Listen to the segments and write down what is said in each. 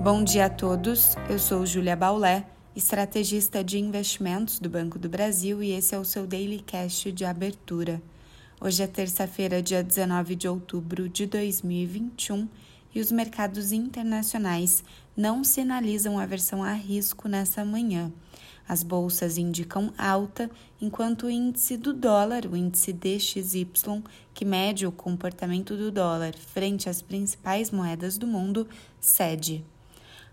Bom dia a todos, eu sou Júlia Baulé, estrategista de investimentos do Banco do Brasil e esse é o seu Daily Cash de abertura. Hoje é terça-feira, dia 19 de outubro de 2021 e os mercados internacionais não sinalizam aversão a risco nessa manhã. As bolsas indicam alta, enquanto o índice do dólar, o índice DXY, que mede o comportamento do dólar frente às principais moedas do mundo, cede.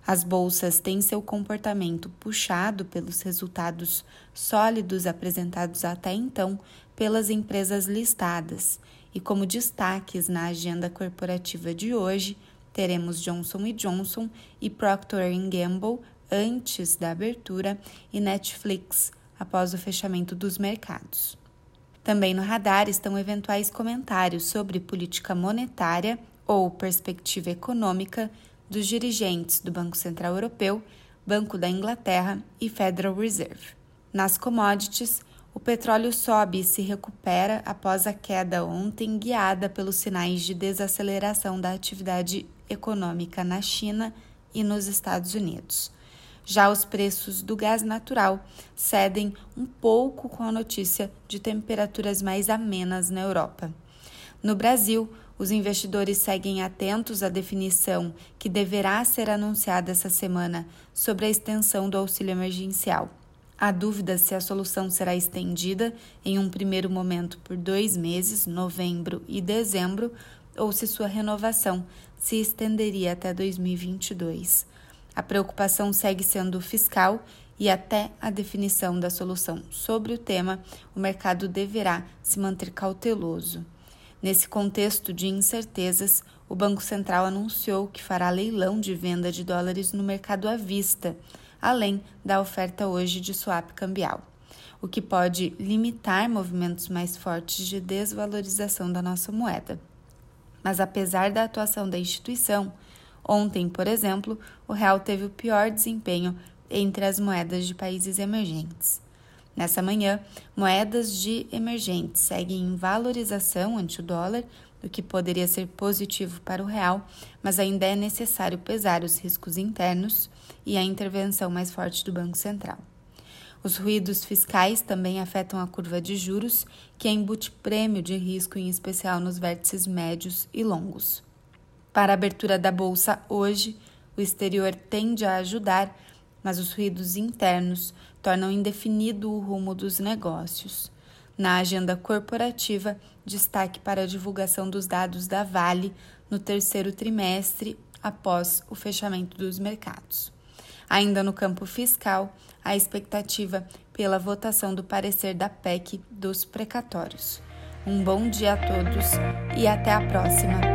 As bolsas têm seu comportamento puxado pelos resultados sólidos apresentados até então pelas empresas listadas, e como destaques na agenda corporativa de hoje, teremos Johnson Johnson e Procter Gamble antes da abertura e Netflix após o fechamento dos mercados. Também no radar estão eventuais comentários sobre política monetária ou perspectiva econômica dos dirigentes do Banco Central Europeu, Banco da Inglaterra e Federal Reserve. Nas commodities, o petróleo sobe e se recupera após a queda ontem, guiada pelos sinais de desaceleração da atividade econômica na China e nos Estados Unidos. Já os preços do gás natural cedem um pouco com a notícia de temperaturas mais amenas na Europa. No Brasil, os investidores seguem atentos à definição que deverá ser anunciada essa semana sobre a extensão do auxílio emergencial. Há dúvida se a solução será estendida em um primeiro momento por dois meses, novembro e dezembro, ou se sua renovação se estenderia até 2022. A preocupação segue sendo fiscal e até a definição da solução sobre o tema, o mercado deverá se manter cauteloso. Nesse contexto de incertezas, o Banco Central anunciou que fará leilão de venda de dólares no mercado à vista, além da oferta hoje de swap cambial, o que pode limitar movimentos mais fortes de desvalorização da nossa moeda. Mas apesar da atuação da instituição, ontem, por exemplo, o real teve o pior desempenho entre as moedas de países emergentes. Nessa manhã, moedas de emergentes seguem em valorização ante o dólar, o que poderia ser positivo para o real, mas ainda é necessário pesar os riscos internos e a intervenção mais forte do Banco Central. Os ruídos fiscais também afetam a curva de juros, que embute prêmio de risco, em especial nos vértices médios e longos. Para a abertura da bolsa hoje, o exterior tende a ajudar, mas os ruídos internos tornam indefinido o rumo dos negócios. Na agenda corporativa, destaque para a divulgação dos dados da Vale no terceiro trimestre após o fechamento dos mercados. Ainda no campo fiscal, a expectativa pela votação do parecer da PEC dos precatórios. Um bom dia a todos e até a próxima!